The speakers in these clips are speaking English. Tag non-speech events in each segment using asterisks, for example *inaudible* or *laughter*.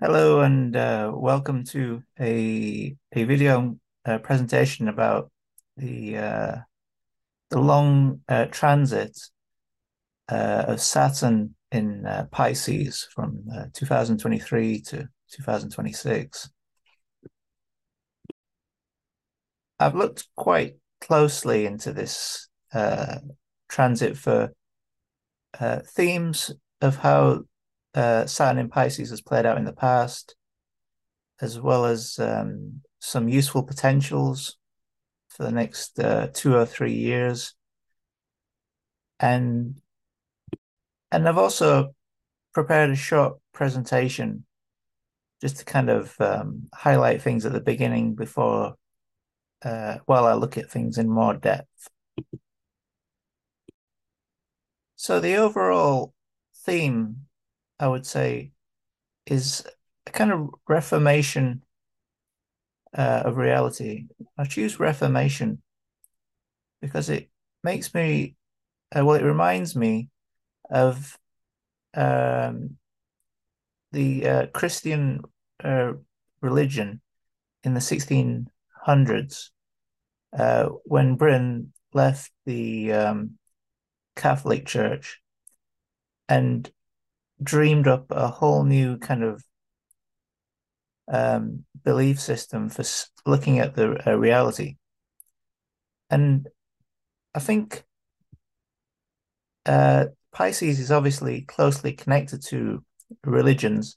Hello and uh, welcome to a a video uh, presentation about the uh, the long uh, transit uh, of Saturn in uh, Pisces from 2023 to 2026. I've looked quite closely into this transit for themes of how uh, Saturn in Pisces has played out in the past, as well as um, some useful potentials for the next uh, two or three years. And and I've also prepared a short presentation just to kind of um, highlight things at the beginning before uh, while I look at things in more depth. So the overall theme I would say, is a kind of reformation uh, of reality. I choose reformation because it makes me, uh, well, it reminds me of um, the uh, Christian uh, religion in the 1600s uh, when Britain left the um, Catholic Church and dreamed up a whole new kind of um, belief system for looking at the uh, reality. And I think uh, Pisces is obviously closely connected to religions,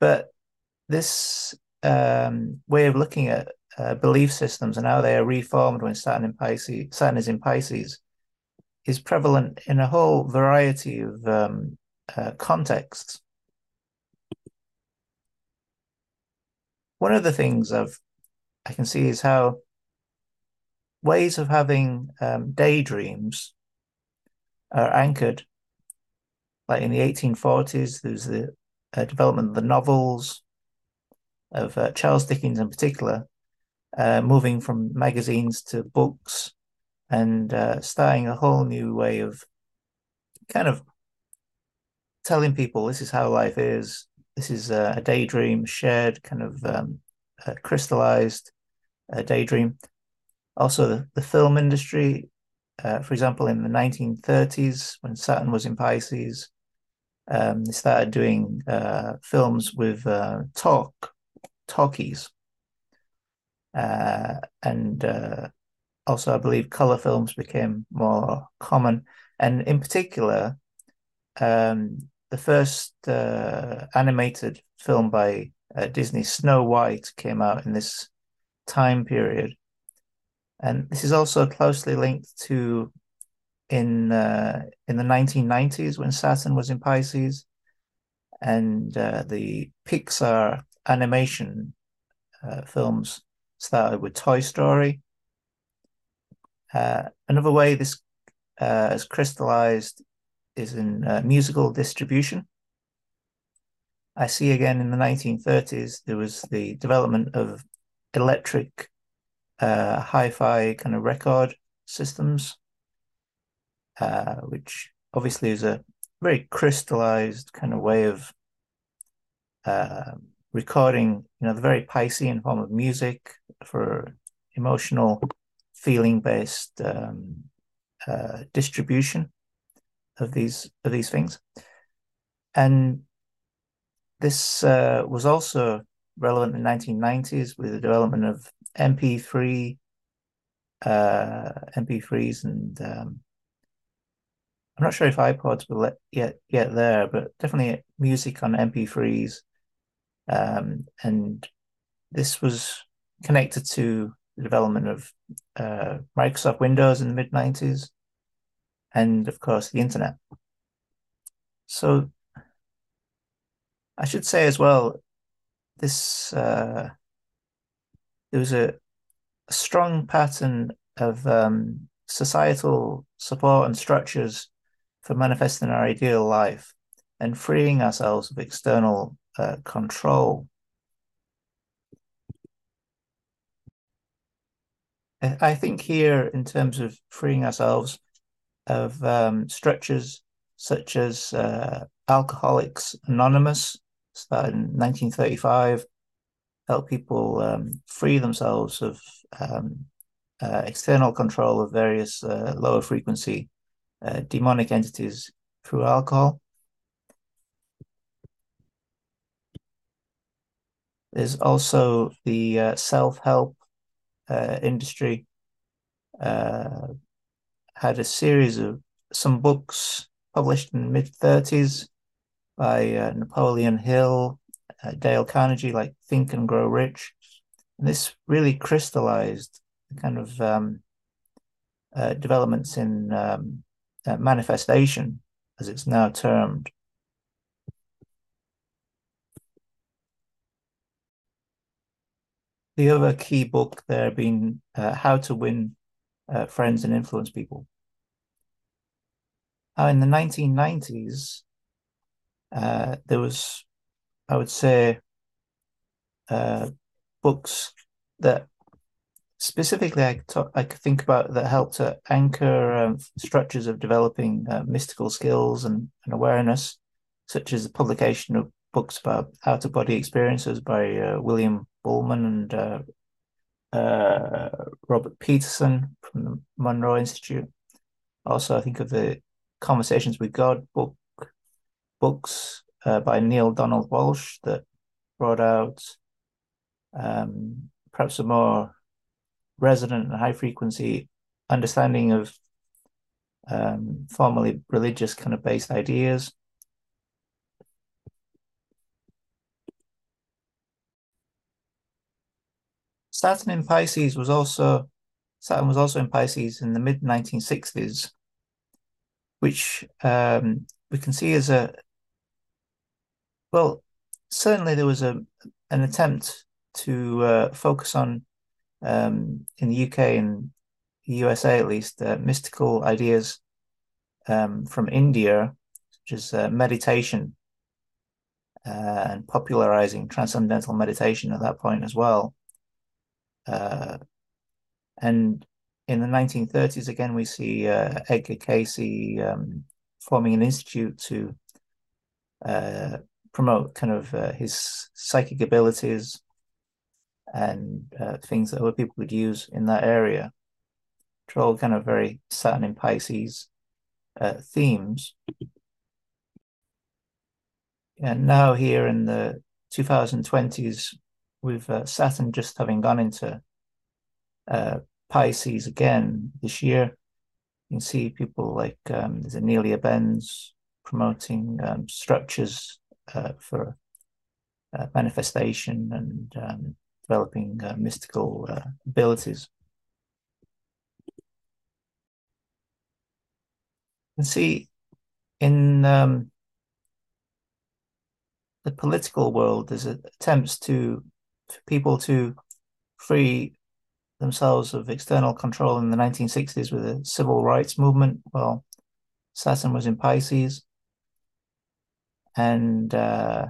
but this um, way of looking at uh, belief systems and how they are reformed when Saturn in Pisces, Saturn is in Pisces, is prevalent in a whole variety of um, uh, contexts. One of the things I've I can see is how ways of having um, daydreams are anchored. Like in the 1840s, there's the uh, development of the novels of uh, Charles Dickens in particular, uh, moving from magazines to books and uh, starting a whole new way of kind of telling people this is how life is. This is a, a daydream, shared, kind of um, crystallized uh, daydream. Also, the, the film industry, uh, for example, in the 1930s, when Saturn was in Pisces, um, they started doing uh, films with uh, talk, talkies. Uh, and uh, also, I believe color films became more common. And in particular, um, the first uh, animated film by uh, Disney, Snow White, came out in this time period, and this is also closely linked to in uh, in the 1990s when Saturn was in Pisces, and uh, the Pixar animation uh, films started with Toy Story. Uh, another way this has crystallized is in uh, musical distribution. I see again in the 1930s, there was the development of electric uh, hi-fi kind of record systems, uh, which obviously is a very crystallized kind of way of uh, recording, you know, the very Piscean form of music for emotional, feeling-based um, uh, distribution of these of these things, and this uh, was also relevant in the 1990s with the development of MP3, uh, MP3s, and um, I'm not sure if iPods were yet yet there, but definitely music on MP3s, um, and this was connected to the development of uh, Microsoft Windows in the mid 90s and of course the internet. So I should say as well, this uh, there was a, a strong pattern of um, societal support and structures for manifesting our ideal life and freeing ourselves of external uh, control. I think here, in terms of freeing ourselves, of um, structures such as uh, Alcoholics Anonymous, started in 1935, help people um, free themselves of um, uh, external control of various uh, lower frequency uh, demonic entities through alcohol. There's also the uh, self-help uh, industry. Had a series of some books published in the mid 30s by uh, Napoleon Hill, uh, Dale Carnegie, like Think and Grow Rich. And this really crystallized the kind of um, uh, developments in um, uh, manifestation, as it's now termed. The other key book there being uh, How to Win uh, Friends and Influence People. Now, in the 1990s, uh, there was, I would say, uh, books that specifically I, talk, I could think about that helped to anchor um, structures of developing uh, mystical skills and, and, awareness, such as the publication of books about out of body experiences by uh, William Buhlman and uh, uh, Robert Peterson from the Monroe Institute. Also, I think of the Conversations with God book books uh, by Neale Donald Walsch that brought out um, perhaps a more resonant and high frequency understanding of um, formally religious kind of based ideas. Saturn in Pisces was also Saturn was also in Pisces in the mid 1960s, which um, we can see as a well. Certainly, there was a an attempt to uh, focus on um, in the UK and the USA at least uh, mystical ideas um, from India, such as uh, meditation uh, and popularizing transcendental meditation at that point as well. Uh, and in the 1930s, again, we see uh, Edgar Cayce um, forming an institute to uh, promote kind of uh, his psychic abilities and uh, things that other people could use in that area. Which are kind of very Saturn in Pisces uh, themes. And now here in the 2020s, with uh, Saturn just having gone into uh, Pisces again this year, you can see people like um, there's Anelia Benz promoting um, structures uh, for uh, manifestation and um, developing uh, mystical uh, abilities. And see, in um, the political world, there's attempts to people to free themselves of external control in the 1960s with the civil rights movement. Well, Saturn was in Pisces. And uh,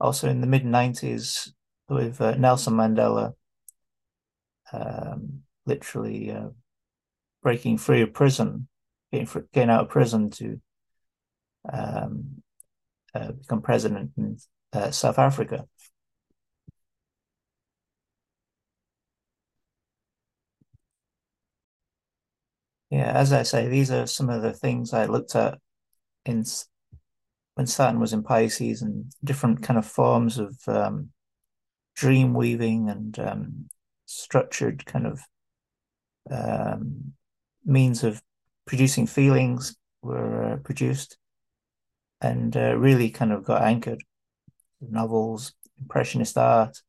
also in the mid 90s, with uh, Nelson Mandela um, literally uh, breaking free of prison, getting, getting out of prison to um, uh, become president in uh, South Africa. Yeah, as I say, these are some of the things I looked at in when Saturn was in Pisces and different kind of forms of um, dream weaving and um, structured kind of um, means of producing feelings were uh, produced and uh, really kind of got anchored. Novels, Impressionist art,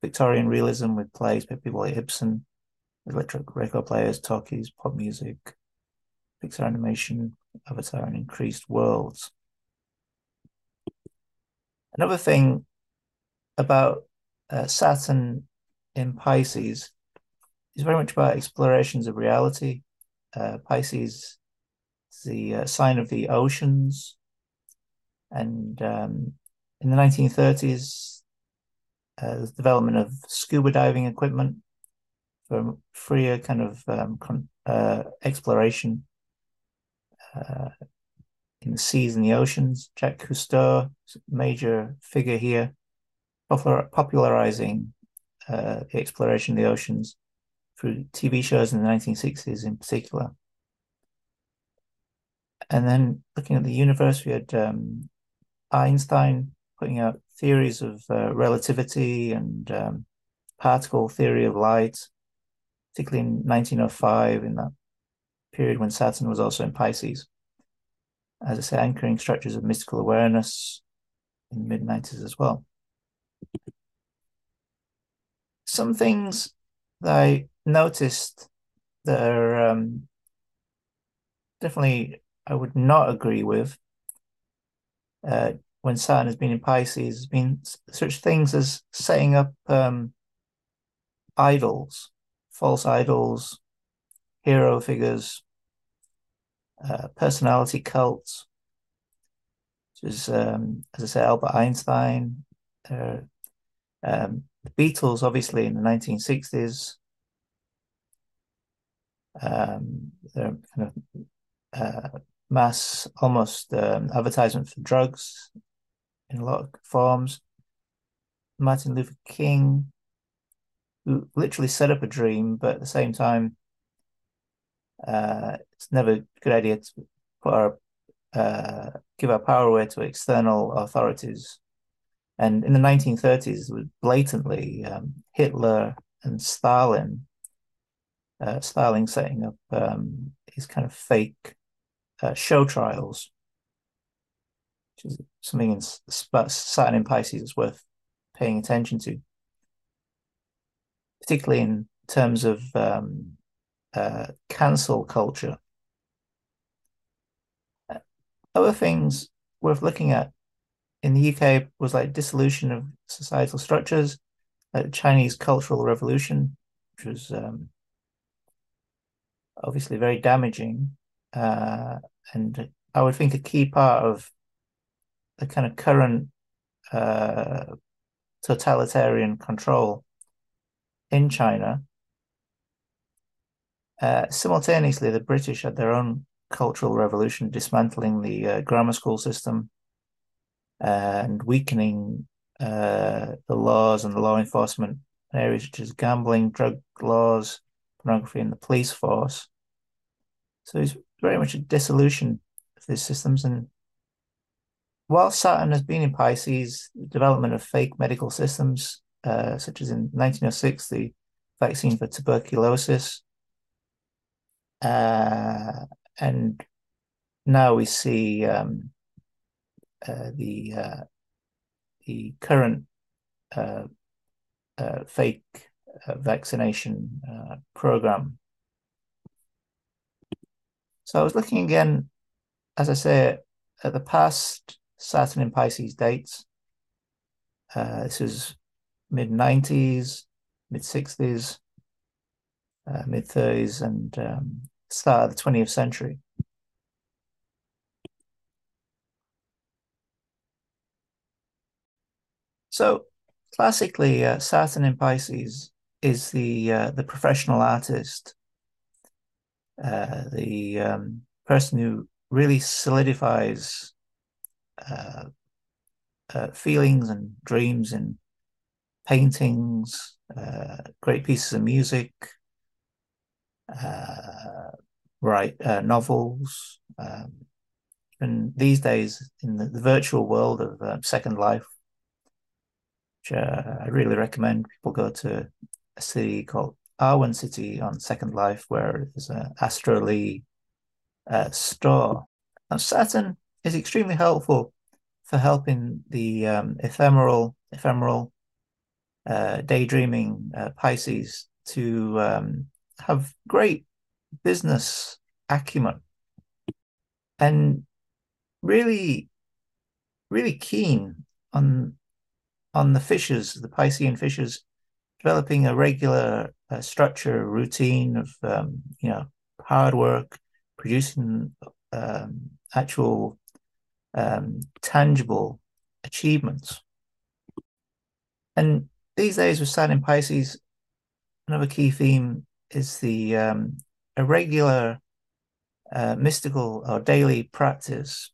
Victorian realism with plays by people like Ibsen, electric record players, talkies, pop music, Pixar animation, Avatar, and increased worlds. Another thing about uh, Saturn in Pisces is very much about explorations of reality. Uh, Pisces is the uh, sign of the oceans. And um, in the 1930s, uh, the development of scuba diving equipment for freer kind of um, con- uh, exploration uh, in the seas and the oceans. Jacques Cousteau, major figure here, popular, popularizing uh, the exploration of the oceans through TV shows in the 1960s in particular. And then looking at the universe, we had um, Einstein putting out theories of uh, relativity and um, particle theory of light, particularly in 1905, in that period when Saturn was also in Pisces. As I say, anchoring structures of mystical awareness in the mid 90s as well. Some things that I noticed that are um, definitely I would not agree with uh, when Saturn has been in Pisces has been such things as setting up um, idols, false idols, hero figures, uh, personality cults. Which is, um, as I say, Albert Einstein, uh, um, the Beatles, obviously in the 1960s. Um, they're kind of uh, mass, almost um, advertisement for drugs in a lot of forms. Martin Luther King, literally set up a dream, but at the same time, uh, it's never a good idea to put our uh, give our power away to external authorities. And in the 1930s, was blatantly um, Hitler and Stalin, uh, Stalin setting up um, his kind of fake uh, show trials, which is something in Saturn in Pisces is worth paying attention to, particularly in terms of um, uh, cancel culture. Uh, other things worth looking at in the UK was like dissolution of societal structures, like the Chinese Cultural Revolution, which was um, obviously very damaging uh, and I would think a key part of the kind of current uh, totalitarian control in China. Uh, simultaneously, the British had their own cultural revolution, dismantling the uh, grammar school system and weakening uh, the laws and the law enforcement areas such as gambling, drug laws, pornography, and the police force. So it's very much a dissolution of these systems. And while Saturn has been in Pisces, the development of fake medical systems, uh, such as in 1906, the vaccine for tuberculosis, uh, and now we see um, uh, the uh, the current uh, fake vaccination program so I was looking again, as I say, at the past Saturn in Pisces dates. Uh, this is mid 90s, mid 60s, uh, mid 30s, and um, start of the 20th century. So classically, uh, Saturn in Pisces is the uh, the professional artist uh, the um, person who really solidifies uh, uh, feelings and dreams in paintings, uh, great pieces of music, uh, write novels. Um, and these days, in the, the virtual world of Second Life, which I really recommend people go to a city called Arwen City on Second Life, where there's an AstroLee uh, store. Saturn is extremely helpful for helping the um, ephemeral, ephemeral, uh, daydreaming uh, Pisces to um, have great business acumen and really, really keen on on the fishers, the Piscean fishers, developing a regular uh, structure, routine of um, you know hard work, producing um, actual um, tangible achievements. And these days with Saturn in Pisces, another key theme is the um, irregular uh, mystical or daily practice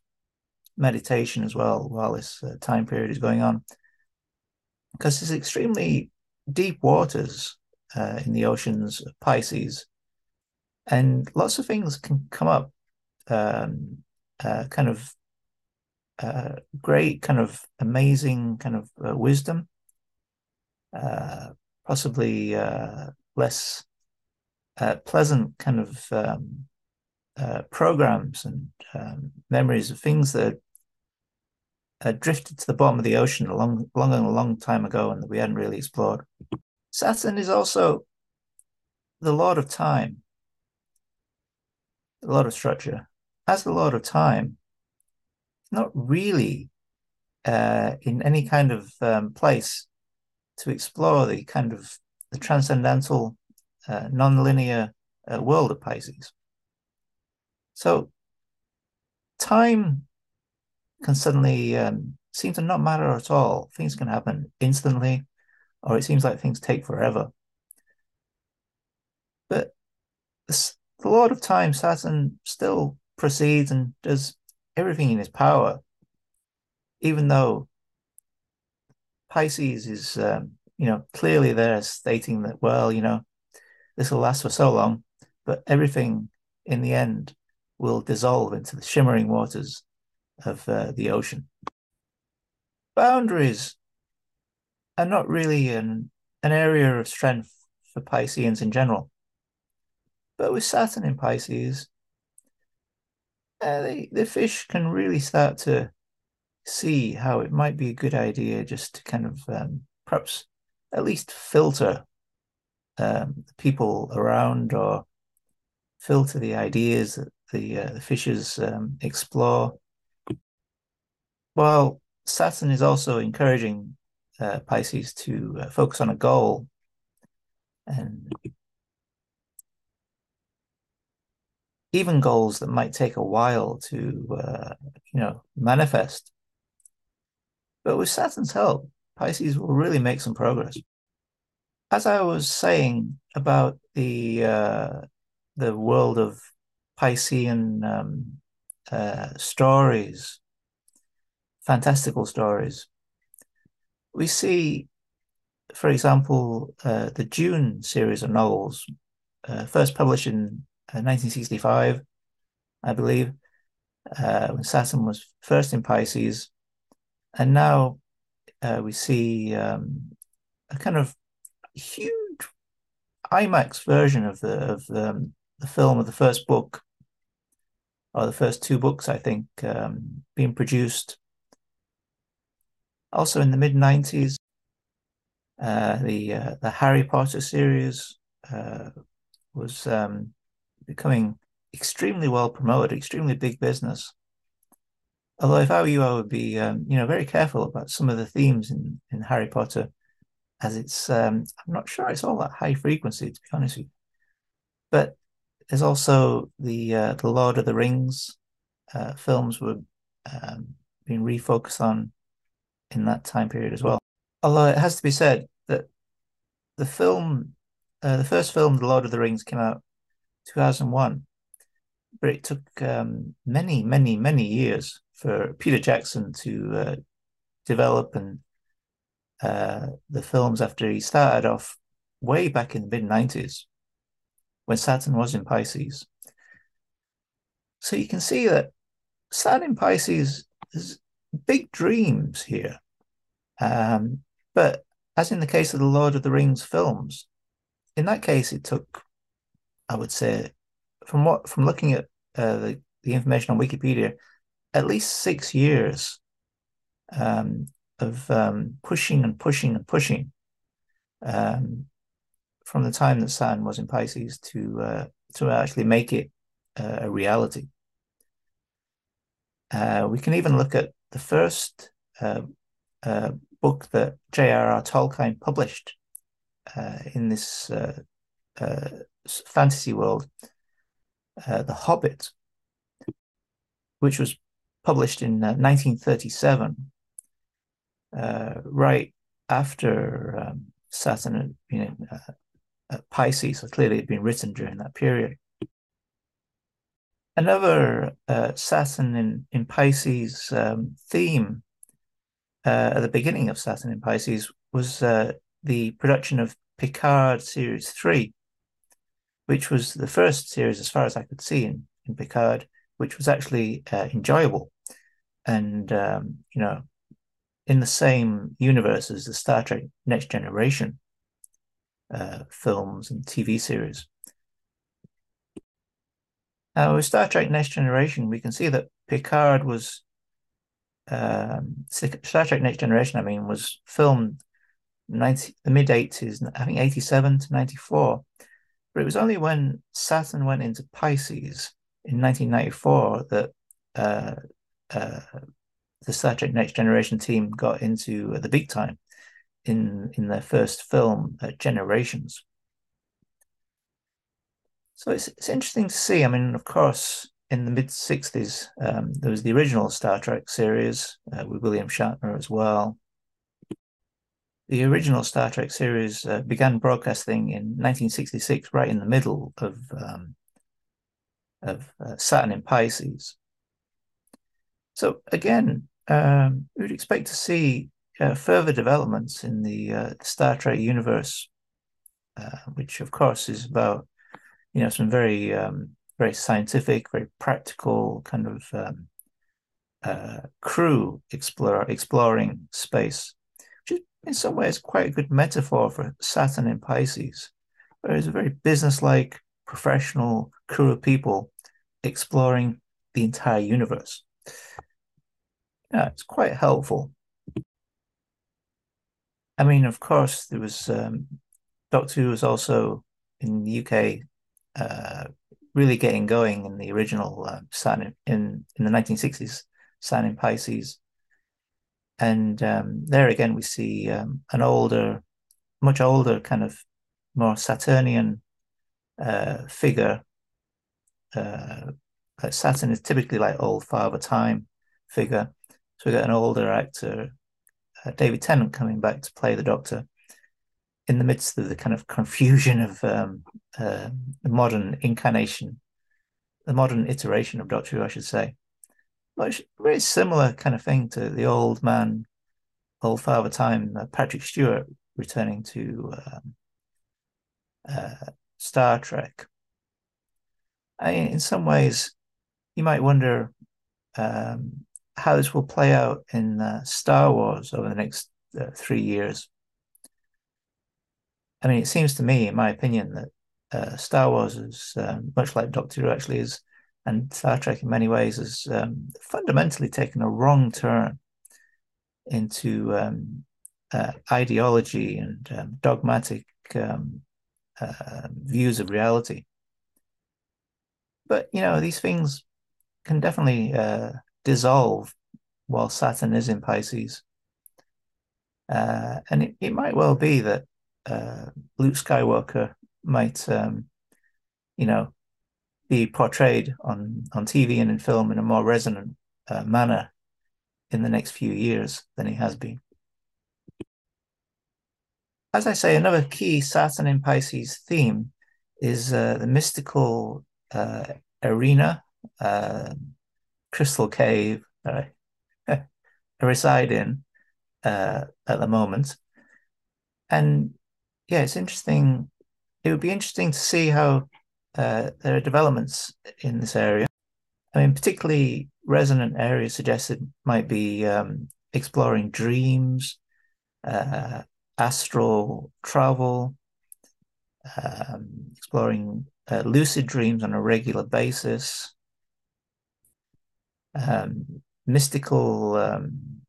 meditation as well while this uh, time period is going on, because there's extremely deep waters uh, in the oceans of Pisces, and lots of things can come up, um, uh, kind of uh, great, kind of amazing, kind of uh, wisdom, uh, possibly less pleasant kind of um, programs and um, memories of things that uh, drifted to the bottom of the ocean a long, long, a long time ago, and that we hadn't really explored. Saturn is also the Lord of Time, the Lord of Structure. As the Lord of Time, not really uh, in any kind of um, place to explore the kind of the transcendental, uh, non-linear uh, world of Pisces. So, time can suddenly um, seem to not matter at all. Things can happen instantly, or it seems like things take forever. But the Lord of Time, Saturn, still proceeds and does everything in his power, even though Pisces is, um, you know, clearly there stating that, well, you know, this will last for so long, but everything in the end will dissolve into the shimmering waters of uh, the ocean. Boundaries are not really an, an area of strength for Pisceans in general. But with Saturn in Pisces, uh, the, the fish can really start to see how it might be a good idea just to kind of um, perhaps at least filter um, the people around or filter the ideas that the, uh, the fishes um, explore while Saturn is also encouraging uh, Pisces to uh, focus on a goal and even goals that might take a while to, uh, you know, manifest. But with Saturn's help, Pisces will really make some progress. As I was saying about the uh, the world of Piscean um, uh, stories fantastical stories. We see, for example, uh, the Dune series of novels, uh, first published in 1965, uh, I believe, uh, when Saturn was first in Pisces. And now uh, we see um, a kind of huge IMAX version of the of um, the film of the first book, or the first two books, I think, um, being produced also in the mid 90s, uh, the uh, the Harry Potter series uh, was um, becoming extremely well promoted, extremely big business. Although if I were you, I would be um, you know very careful about some of the themes in, in Harry Potter, as it's um, I'm not sure it's all that high frequency to be honest with you. But there's also the uh, the Lord of the Rings uh, films were um, being refocused on in that time period as well. Although it has to be said that the film, uh, the first film, The Lord of the Rings, came out 2001, but it took um, many, many, many years for Peter Jackson to uh, develop and uh, the films after he started off way back in the mid 90s when Saturn was in Pisces. So you can see that Saturn in Pisces is big dreams here. Um, but as in the case of the Lord of the Rings films, in that case, it took, I would say, from what from looking at uh, the, the information on Wikipedia, at least six years um, of um, pushing and pushing and pushing um, from the time that Saturn was in Pisces to uh, to actually make it uh, a reality. Uh, we can even look at the first uh, uh, book that J.R.R. Tolkien published uh, in this fantasy world, The Hobbit, which was published in 1937, right after um, Saturn in Pisces, so clearly had been written during that period. Another uh, Saturn in, in Pisces um, theme uh, at the beginning of Saturn in Pisces was uh, the production of Picard Series 3, which was the first series, as far as I could see, in, in Picard, which was actually uh, enjoyable. And, um, you know, in the same universe as the Star Trek Next Generation uh, films and TV series. Now, with Star Trek Next Generation, we can see that Picard was um, Star Trek Next Generation. I mean, was filmed 90, the mid 80s, I think 87 to 94. But it was only when Saturn went into Pisces in 1994 that uh, uh, the Star Trek Next Generation team got into the big time in in their first film, uh, Generations. So it's it's interesting to see. I mean, of course, in the mid '60s, um, there was the original Star Trek series uh, with William Shatner as well. The original Star Trek series uh, began broadcasting in 1966, right in the middle of um, of uh, Saturn in Pisces. So again, um, we would expect to see uh, further developments in the uh, Star Trek universe, uh, which of course is about you know some very um, very scientific, very practical kind of um, uh, crew explore, exploring space, which is in some ways quite a good metaphor for Saturn in Pisces, where it's a very businesslike, professional crew of people exploring the entire universe. Yeah, it's quite helpful. I mean, of course, there was um, Doctor Who was also in the UK uh, really getting going in the original uh, Saturn in in the 1960s, Saturn in Pisces, and um, there again we see um, an older, much older kind of more Saturnian uh, figure. Uh, Saturn is typically like old Father Time figure, so we got an older actor, uh, David Tennant, coming back to play the Doctor in the midst of the kind of confusion of um, uh, the modern incarnation, the modern iteration of Doctor Who, I should say. But very similar kind of thing to the old man, old father time, uh, Patrick Stewart returning to um, uh, Star Trek. I, in some ways, you might wonder um, how this will play out in uh, Star Wars over the next uh, three years. I mean, it seems to me, in my opinion, that uh, Star Wars is um, much like Doctor Who actually is, and Star Trek in many ways has um, fundamentally taken a wrong turn into um, uh, ideology and um, dogmatic um, uh, views of reality. But you know, these things can definitely uh, dissolve while Saturn is in Pisces. Uh, and it, it might well be that uh, Luke Skywalker might, um, you know, be portrayed on, on TV and in film in a more resonant uh, manner in the next few years than he has been. As I say, another key Saturn in Pisces theme is uh, the mystical uh, arena, uh, crystal cave, uh, *laughs* reside in uh, at the moment. And yeah, it's interesting. It would be interesting to see how uh, there are developments in this area. I mean, particularly resonant areas suggested might be um, exploring dreams, uh, astral travel, um, exploring uh, lucid dreams on a regular basis, um, mystical um,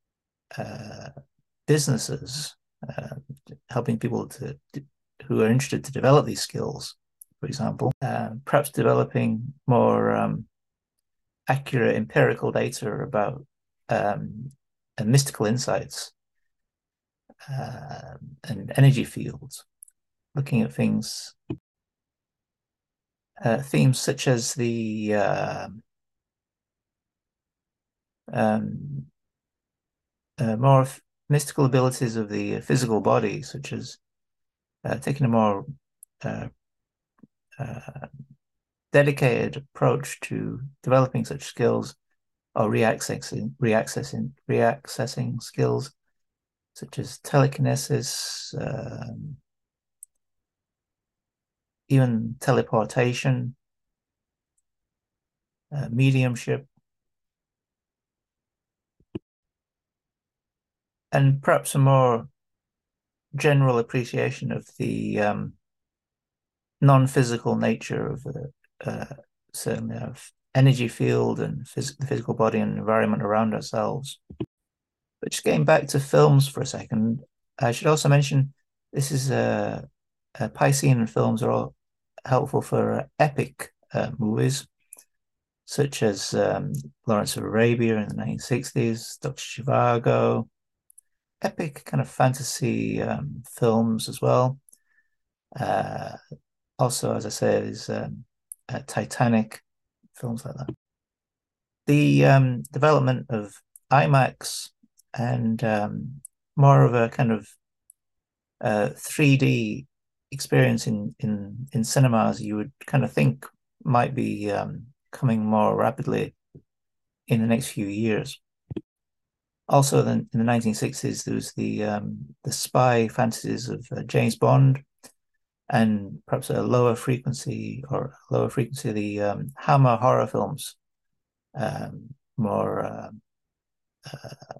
uh, businesses, uh, helping people to, to, who are interested to develop these skills, for example, uh, perhaps developing more um, accurate empirical data about um, mystical insights and energy fields, looking at things, uh, themes such as the um, um, uh, more mystical abilities of the physical body, such as uh, taking a more uh, uh, dedicated approach to developing such skills or reaccessing reaccessing reaccessing skills such as telekinesis, um, even teleportation, uh, mediumship, and perhaps a more general appreciation of the um, non-physical nature of the uh, certainly of energy field and phys- the physical body and environment around ourselves. But just getting back to films for a second, I should also mention this is a, a Piscean films are all helpful for uh, epic uh, movies, such as um, Lawrence of Arabia in the 1960s, Dr. Zhivago, epic kind of fantasy um, films as well. Uh, also, as I said, is um, uh, Titanic, films like that. The um, development of IMAX and um, more of a kind of uh, 3D experience in, in, in cinemas, you would kind of think might be um, coming more rapidly in the next few years. Also, then in the 1960s, there was the um, the spy fantasies of uh, James Bond, and perhaps a lower frequency or lower frequency the um, Hammer horror films, um, more uh, uh,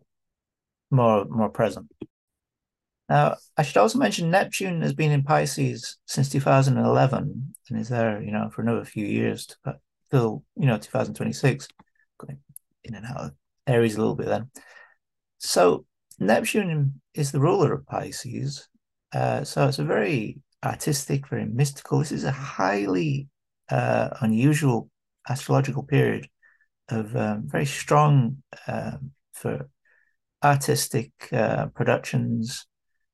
more more present. Now, I should also mention Neptune has been in Pisces since 2011 and is there, you know, for another few years to till you know 2026, going in and out of Aries a little bit then. So Neptune is the ruler of Pisces. Uh, so it's a very artistic, very mystical. This is a highly uh, unusual astrological period of um, very strong um, for artistic uh, productions,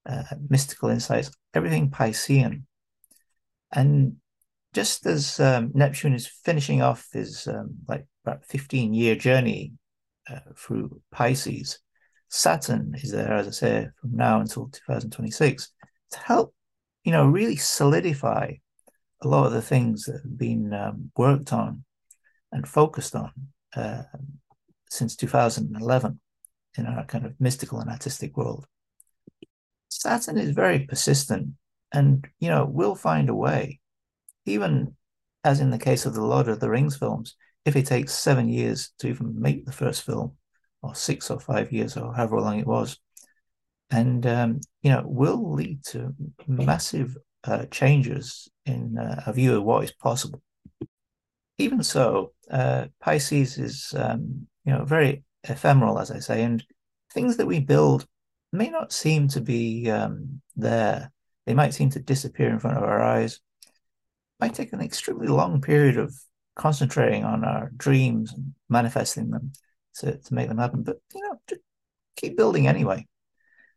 uh, mystical insights, everything Piscean. And just as um, Neptune is finishing off his um, like about 15 year journey uh, through Pisces, Saturn is there, as I say, from now until 2026 to help, you know, really solidify a lot of the things that have been um, worked on and focused on uh, since 2011 in our kind of mystical and artistic world. Saturn is very persistent and, you know, will find a way, even as in the case of the Lord of the Rings films, if it takes seven years to even make the first film, or six or five years or however long it was. And, um, you know, will lead to massive uh, changes in uh, a view of what is possible. Even so, uh, Pisces is, um, you know, very ephemeral, as I say, and things that we build may not seem to be um, there. They might seem to disappear in front of our eyes. It might take an extremely long period of concentrating on our dreams and manifesting them to, to make them happen. But you know, just keep building anyway.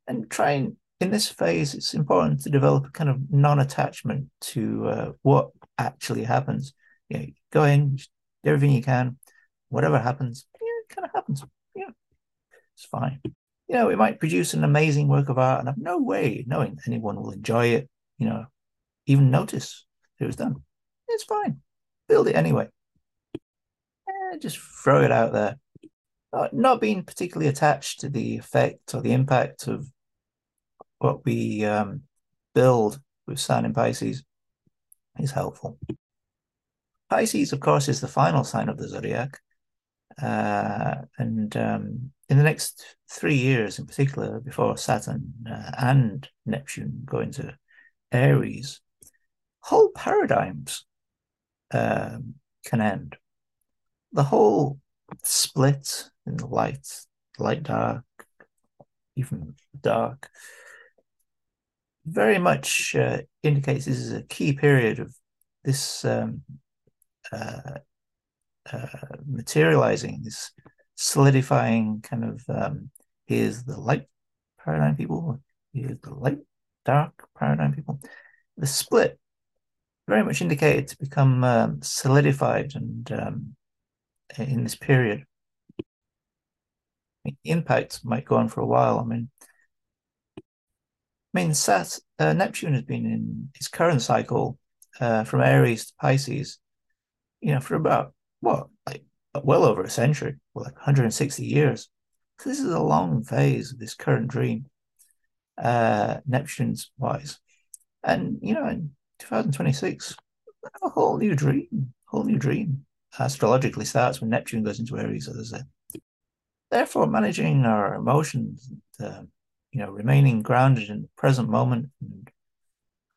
And try and in this phase, it's important to develop a kind of non-attachment to uh, what actually happens. You know, go in, do everything you can, whatever happens, yeah, it kind of happens. Yeah, it's fine. You know, it might produce an amazing work of art, and I've no way knowing anyone will enjoy it. You know, even notice it was done. It's fine. Build it anyway. Eh, just throw it out there not being particularly attached to the effect or the impact of what we um, build with Sun in Pisces is helpful. Pisces, of course, is the final sign of the zodiac. Uh, and um, in the next three years, in particular, before Saturn uh, and Neptune go into Aries, whole paradigms um, can end. The whole split in the light, light dark, even dark, very much uh, indicates this is a key period of this um, uh, uh, materializing, this solidifying kind of um, here's the light paradigm people, here's the light dark paradigm people. The split very much indicated to become um, solidified and um, in this period impact might go on for a while. I mean, I mean, Sat uh, Neptune has been in his current cycle uh, from Aries to Pisces. you know, for about what, well over a century, well, like 160 years. So this is a long phase of this current dream, uh, Neptune's wise. And, you know, in 2026, a whole new dream, whole new dream astrologically starts when Neptune goes into Aries, as I say. Therefore, managing our emotions, uh, you know, remaining grounded in the present moment and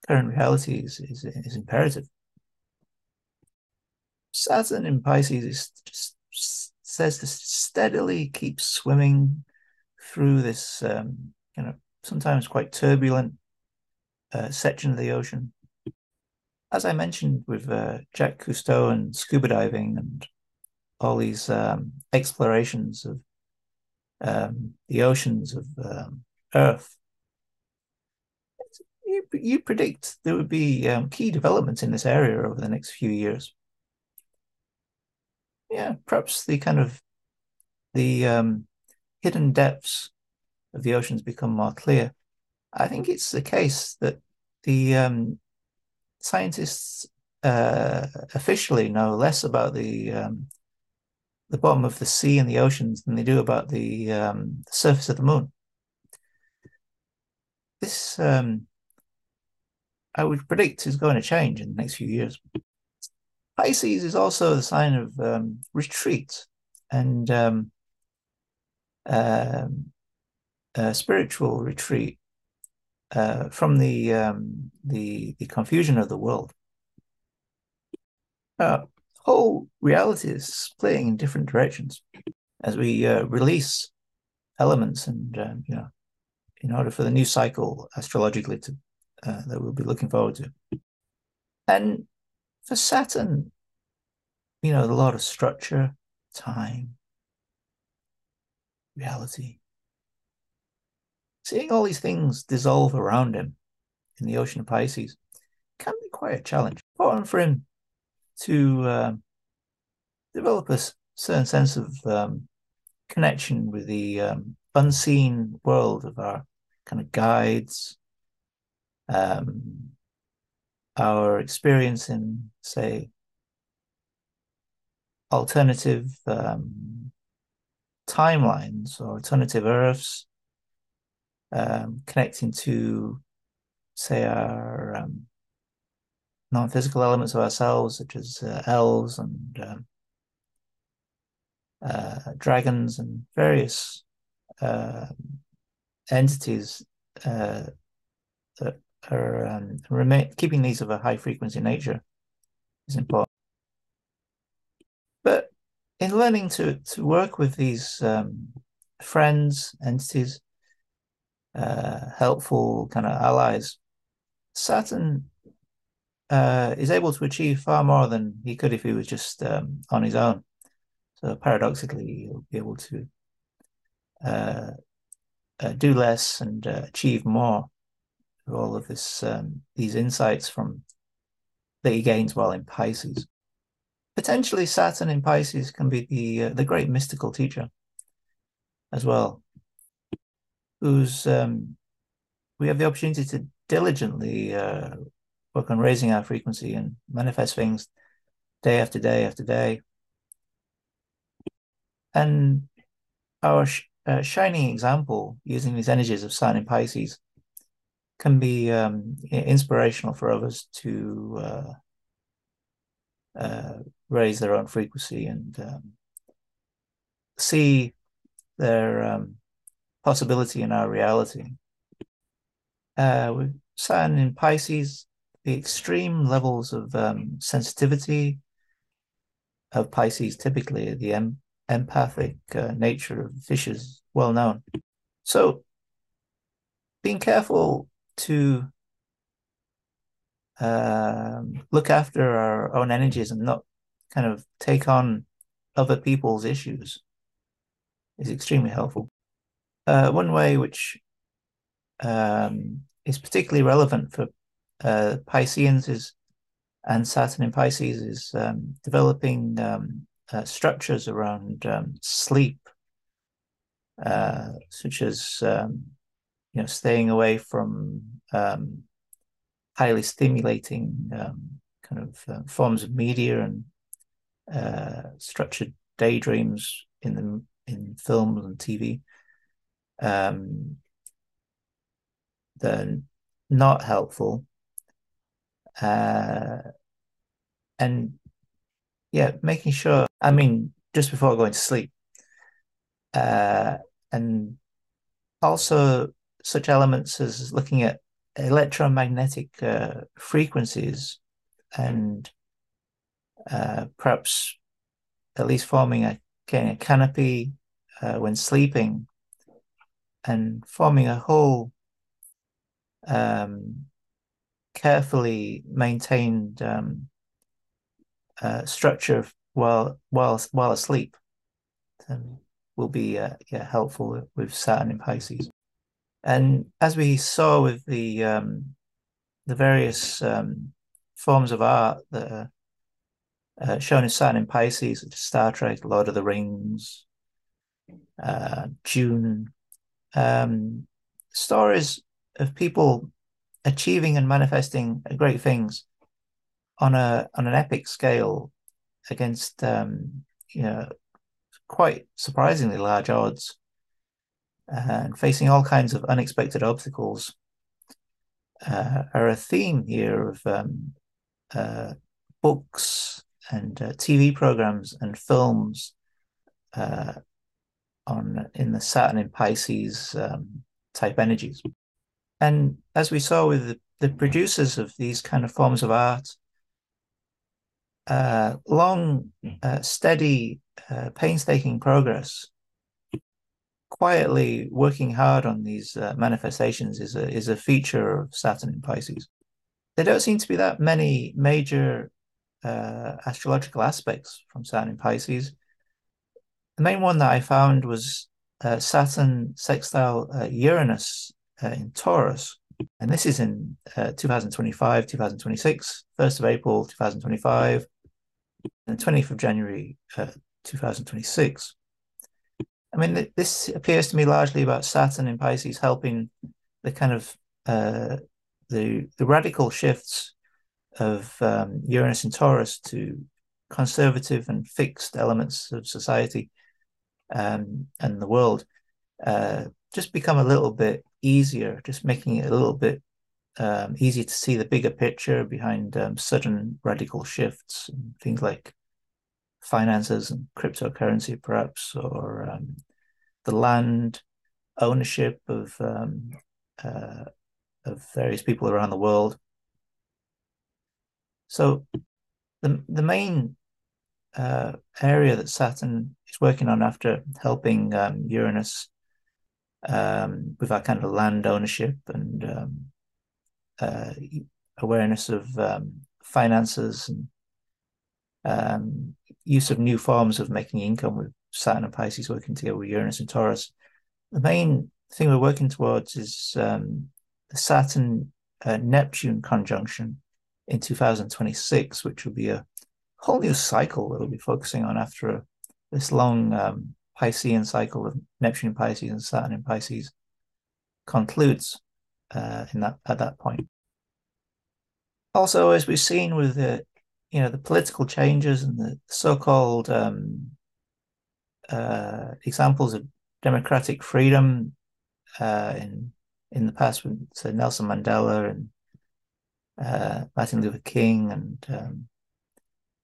current reality is, is, is imperative. Saturn in Pisces is just says to steadily keep swimming through this, um, you know, sometimes quite turbulent uh, section of the ocean. As I mentioned with uh, Jacques Cousteau and scuba diving and all these um, explorations of um, the oceans of um, Earth, you, you predict there would be um, key developments in this area over the next few years yeah, perhaps the kind of the um, hidden depths of the oceans become more clear. I think it's the case that the um, scientists uh, officially know less about the um, the bottom of the sea and the oceans than they do about the, um, the surface of the moon. This, um, I would predict, is going to change in the next few years. Pisces is also the sign of um, retreat and um, uh, spiritual retreat uh, from the, um, the the confusion of the world. Uh, whole reality is splitting in different directions as we uh, release elements, and um, you know, in order for the new cycle astrologically to uh, that we'll be looking forward to, and for Saturn, you know, a lot of structure, time, reality. Seeing all these things dissolve around him in the ocean of Pisces can be quite a challenge. Important for him to um, develop a certain sense of um, connection with the um, unseen world of our kind of guides, um, our experience in, say, alternative um, timelines or alternative Earths um, connecting to, say, our um, non-physical elements of ourselves, such as uh, elves and um, uh, dragons and various uh, entities that are um, remain keeping these of a high frequency nature is important. But in learning to to work with these um, friends, entities, uh, helpful kind of allies, Saturn uh, is able to achieve far more than he could if he was just um, on his own. So paradoxically, he'll be able to uh, uh, do less and uh, achieve more all of this um, these insights from that he gains while in Pisces. Potentially, Saturn in Pisces can be the uh, the great mystical teacher as well, who's um, we have the opportunity to diligently uh, work on raising our frequency and manifest things day after day after day and our sh- uh, shining example using these energies of Saturn and Pisces can be um, inspirational for others to uh, uh, raise their own frequency and um, see their um, possibility in our reality. Uh, with Sun in Pisces, the extreme levels of um, sensitivity of Pisces, typically the em- empathic uh, nature of fish is well known. So, being careful to um, look after our own energies and not kind of take on other people's issues is extremely helpful. Uh, one way which um, is particularly relevant for uh, Pisceans is and Saturn in Pisces is um, developing um, uh, structures around um, sleep, uh, such as um, you know staying away from um, highly stimulating um, kind of uh, forms of media and uh, structured daydreams in the in films and TV. Um, they're not helpful. Uh, and yeah, making sure, I mean, just before going to sleep. Uh, and also such elements as looking at electromagnetic uh, frequencies and uh, perhaps at least forming a, a canopy uh, when sleeping and forming a whole um, carefully maintained um, uh, structure while while while asleep um, will be uh, yeah helpful with Saturn in Pisces. And as we saw with the um, the various um, forms of art that are uh, shown in Saturn in Pisces, Star Trek, Lord of the Rings, uh, Dune, um, stories of people achieving and manifesting great things on a on an epic scale against um, you know quite surprisingly large odds and facing all kinds of unexpected obstacles uh, are a theme here of um, uh, books and uh, TV programs and films uh, on in the Saturn in Pisces um, type energies. And as we saw with the, the producers of these kind of forms of art, uh, long, uh, steady, painstaking progress, quietly working hard on these uh, manifestations is a is a feature of Saturn in Pisces. There don't seem to be that many major uh, astrological aspects from Saturn in Pisces. The main one that I found was uh, Saturn sextile Uranus in Taurus, and this is in 2025, 2026, 1st of April, 2025 and 20th of January uh, 2026. I mean, this appears to me largely about Saturn in Pisces helping the kind of uh, the the radical shifts of um, Uranus and Taurus to conservative and fixed elements of society um, and the world uh, just become a little bit easier, just making it a little bit um, easy to see the bigger picture behind um, sudden radical shifts and things like finances and cryptocurrency, perhaps, or um, the land ownership of um, uh, of various people around the world. So, the the main uh, area that Saturn is working on after helping um, Uranus um, with that kind of land ownership and um, uh, awareness of um, finances and um, use of new forms of making income with Saturn and Pisces working together with Uranus and Taurus. The main thing we're working towards is um, the Saturn uh, Neptune conjunction in 2026, which will be a whole new cycle that we'll be focusing on after this long um, Piscean cycle of Neptune in Pisces and Saturn in Pisces concludes uh, in that at that point. Also, as we've seen with the you know the political changes and the so-called um, uh, examples of democratic freedom uh, in in the past so Nelson Mandela and uh, Martin Luther King and um,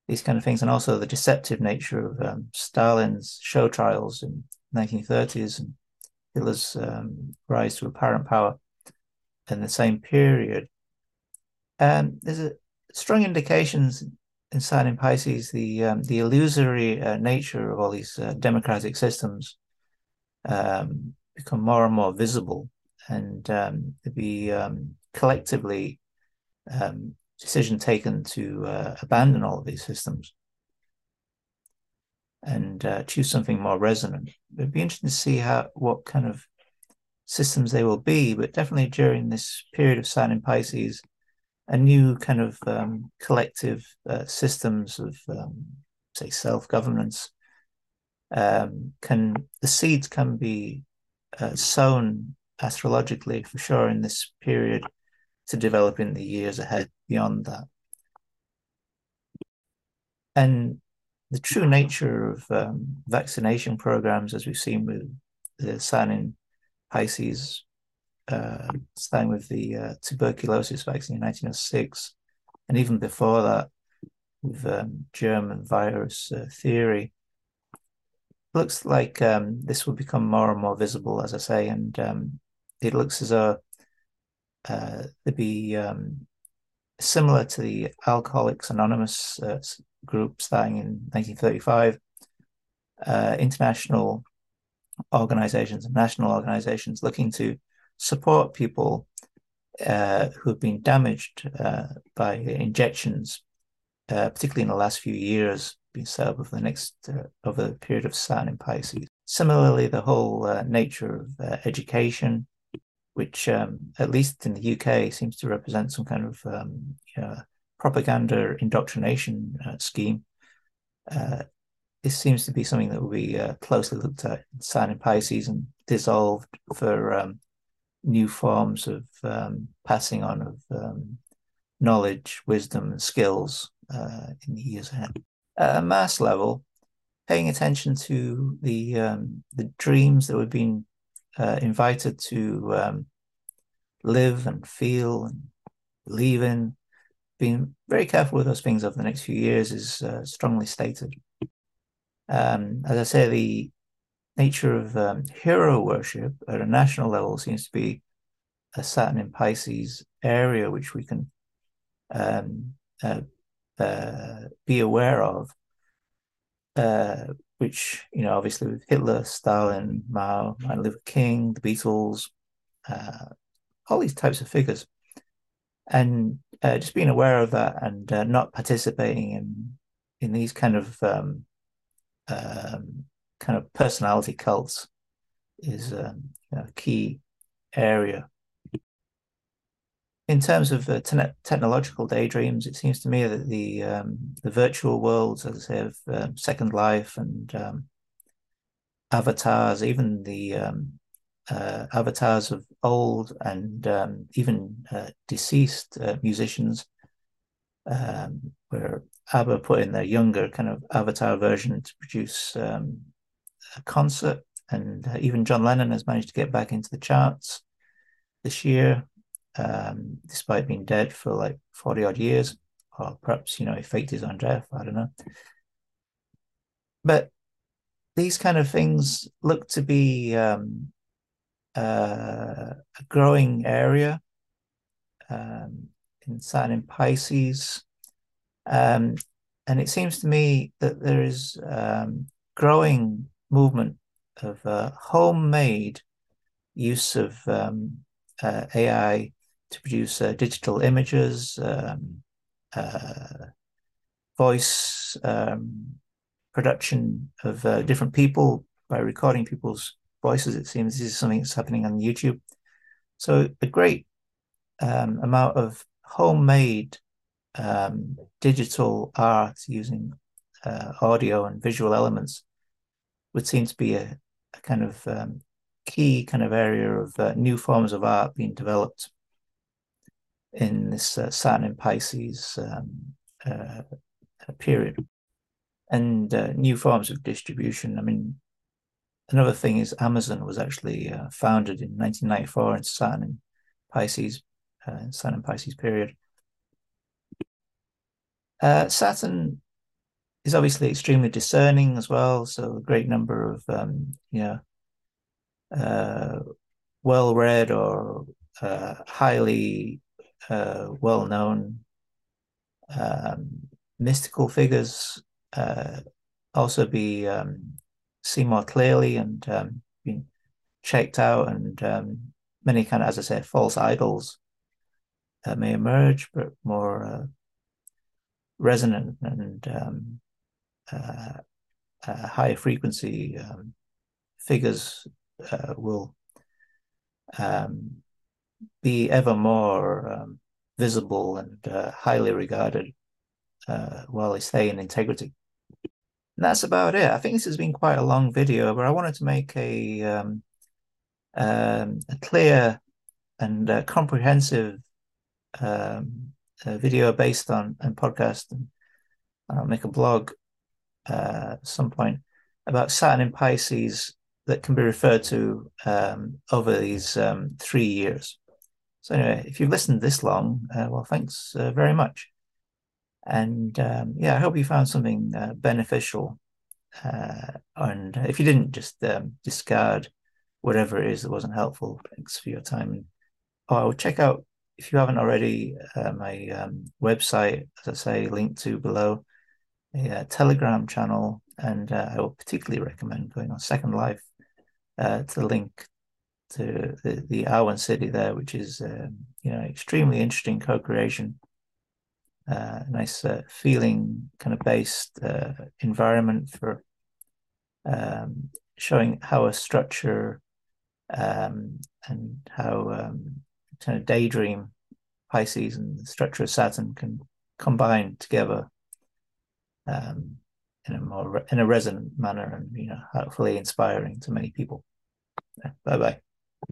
these kind of things, and also the deceptive nature of um, Stalin's show trials in 1930s and Hitler's um, rise to apparent power in the same period. Um, there's a strong indications inside in Pisces the um, the illusory uh, nature of all these uh, democratic systems um, become more and more visible, and um, be um, collectively um, decision taken to uh, abandon all of these systems and uh, choose something more resonant. It'd be interesting to see how what kind of systems they will be, but definitely during this period of Saturn in Pisces a new kind of um, collective uh, systems of um, say self governance um, can the seeds can be uh, sown astrologically for sure in this period to develop in the years ahead beyond that. And the true nature of um, vaccination programs, as we've seen with the Saturn in Pisces, uh, with the uh, tuberculosis vaccine in 1906, and even before that, with um, German virus uh, theory. Looks like um, this will become more and more visible, as I say, and um, it looks as though uh, there'd be um, similar to the Alcoholics Anonymous uh, group starting in 1935, uh, international organizations and national organizations looking to support people uh, who have been damaged uh, by injections, uh, particularly in the last few years, being set up over the next uh, over the period of Saturn in Pisces. Similarly, the whole nature of education which um, at least in the UK seems to represent some kind of um, you know, propaganda indoctrination uh, scheme. Uh, this seems to be something that will be uh, closely looked at in Saturn Pisces and dissolved for um, new forms of um, passing on of um, knowledge, wisdom, and skills uh, in the years ahead. At a mass level, paying attention to the um, the dreams that we've been uh, invited to um, live and feel and believe in. Being very careful with those things over the next few years is uh, strongly stated. Um, as I say, the nature of um, hero worship at a national level seems to be a Saturn in Pisces area which we can um, uh, uh, be aware of. Uh, which you know, obviously with Hitler, Stalin, Mao, Martin Luther King, the Beatles, uh, all these types of figures, and uh, just being aware of that and uh, not participating in in these kind of um, um, kind of personality cults is um, a key area. In terms of uh, te- technological daydreams, it seems to me that the um, the virtual worlds, as I say, of um, Second Life and um, avatars, even the um, uh, avatars of old and um, even uh, deceased uh, musicians, where ABBA put in their younger kind of avatar version to produce um, concert. And uh, even John Lennon has managed to get back into the charts this year, um, despite being dead for like 40 odd years. Or perhaps, you know, he faked his own death. I don't know. But these kind of things look to be um, uh, a growing area um, in Saturn in Pisces. Um, and it seems to me that there is um, growing movement of uh, homemade use of um, uh, AI to produce uh, digital images, um, uh, voice um, production of uh, different people by recording people's voices, it seems. This is something that's happening on YouTube. So a great um, amount of homemade um, digital art using uh, audio and visual elements would seem to be a, a kind of um, key kind of area of uh, new forms of art being developed in this uh, Saturn and Pisces um, uh, period. And uh, new forms of distribution. I mean, Another thing is Amazon was actually uh, founded in 1994 in Saturn and Pisces, uh, Saturn and Pisces period. Uh, Saturn is obviously extremely discerning as well, so a great number of um, you know uh, well-read or uh, highly uh, well-known um, mystical figures uh, also be um, see more clearly and um, being checked out and um, many kind of, as I said, false idols uh, may emerge, but more uh, resonant and um, uh, uh high frequency um, figures uh, will um, be ever more um, visible and uh, highly regarded while they stay in integrity. And that's about it. I think this has been quite a long video, but I wanted to make a um, um, a clear and uh, comprehensive um, video based on and podcast, and I'll make a blog uh, some point about Saturn in Pisces that can be referred to um, over these um, three years. So anyway, if you've listened this long, uh, well, thanks uh, very much. And um, yeah, I hope you found something uh, beneficial. Uh, and if you didn't, just um, discard whatever it is that wasn't helpful. Thanks for your time. Oh, I will check out if you haven't already uh, my um, website, as I say, linked to below, a uh, Telegram channel, and uh, I will particularly recommend going on Second Life uh, to link to the, the Arwen city there, which is um, you know extremely interesting co-creation, uh, nice uh, feeling kind of based uh, environment for um, showing how a structure um, and how um, kind of daydream Pisces and the structure of Saturn can combine together um, in a more in a resonant manner and you know hopefully inspiring to many people. Bye bye.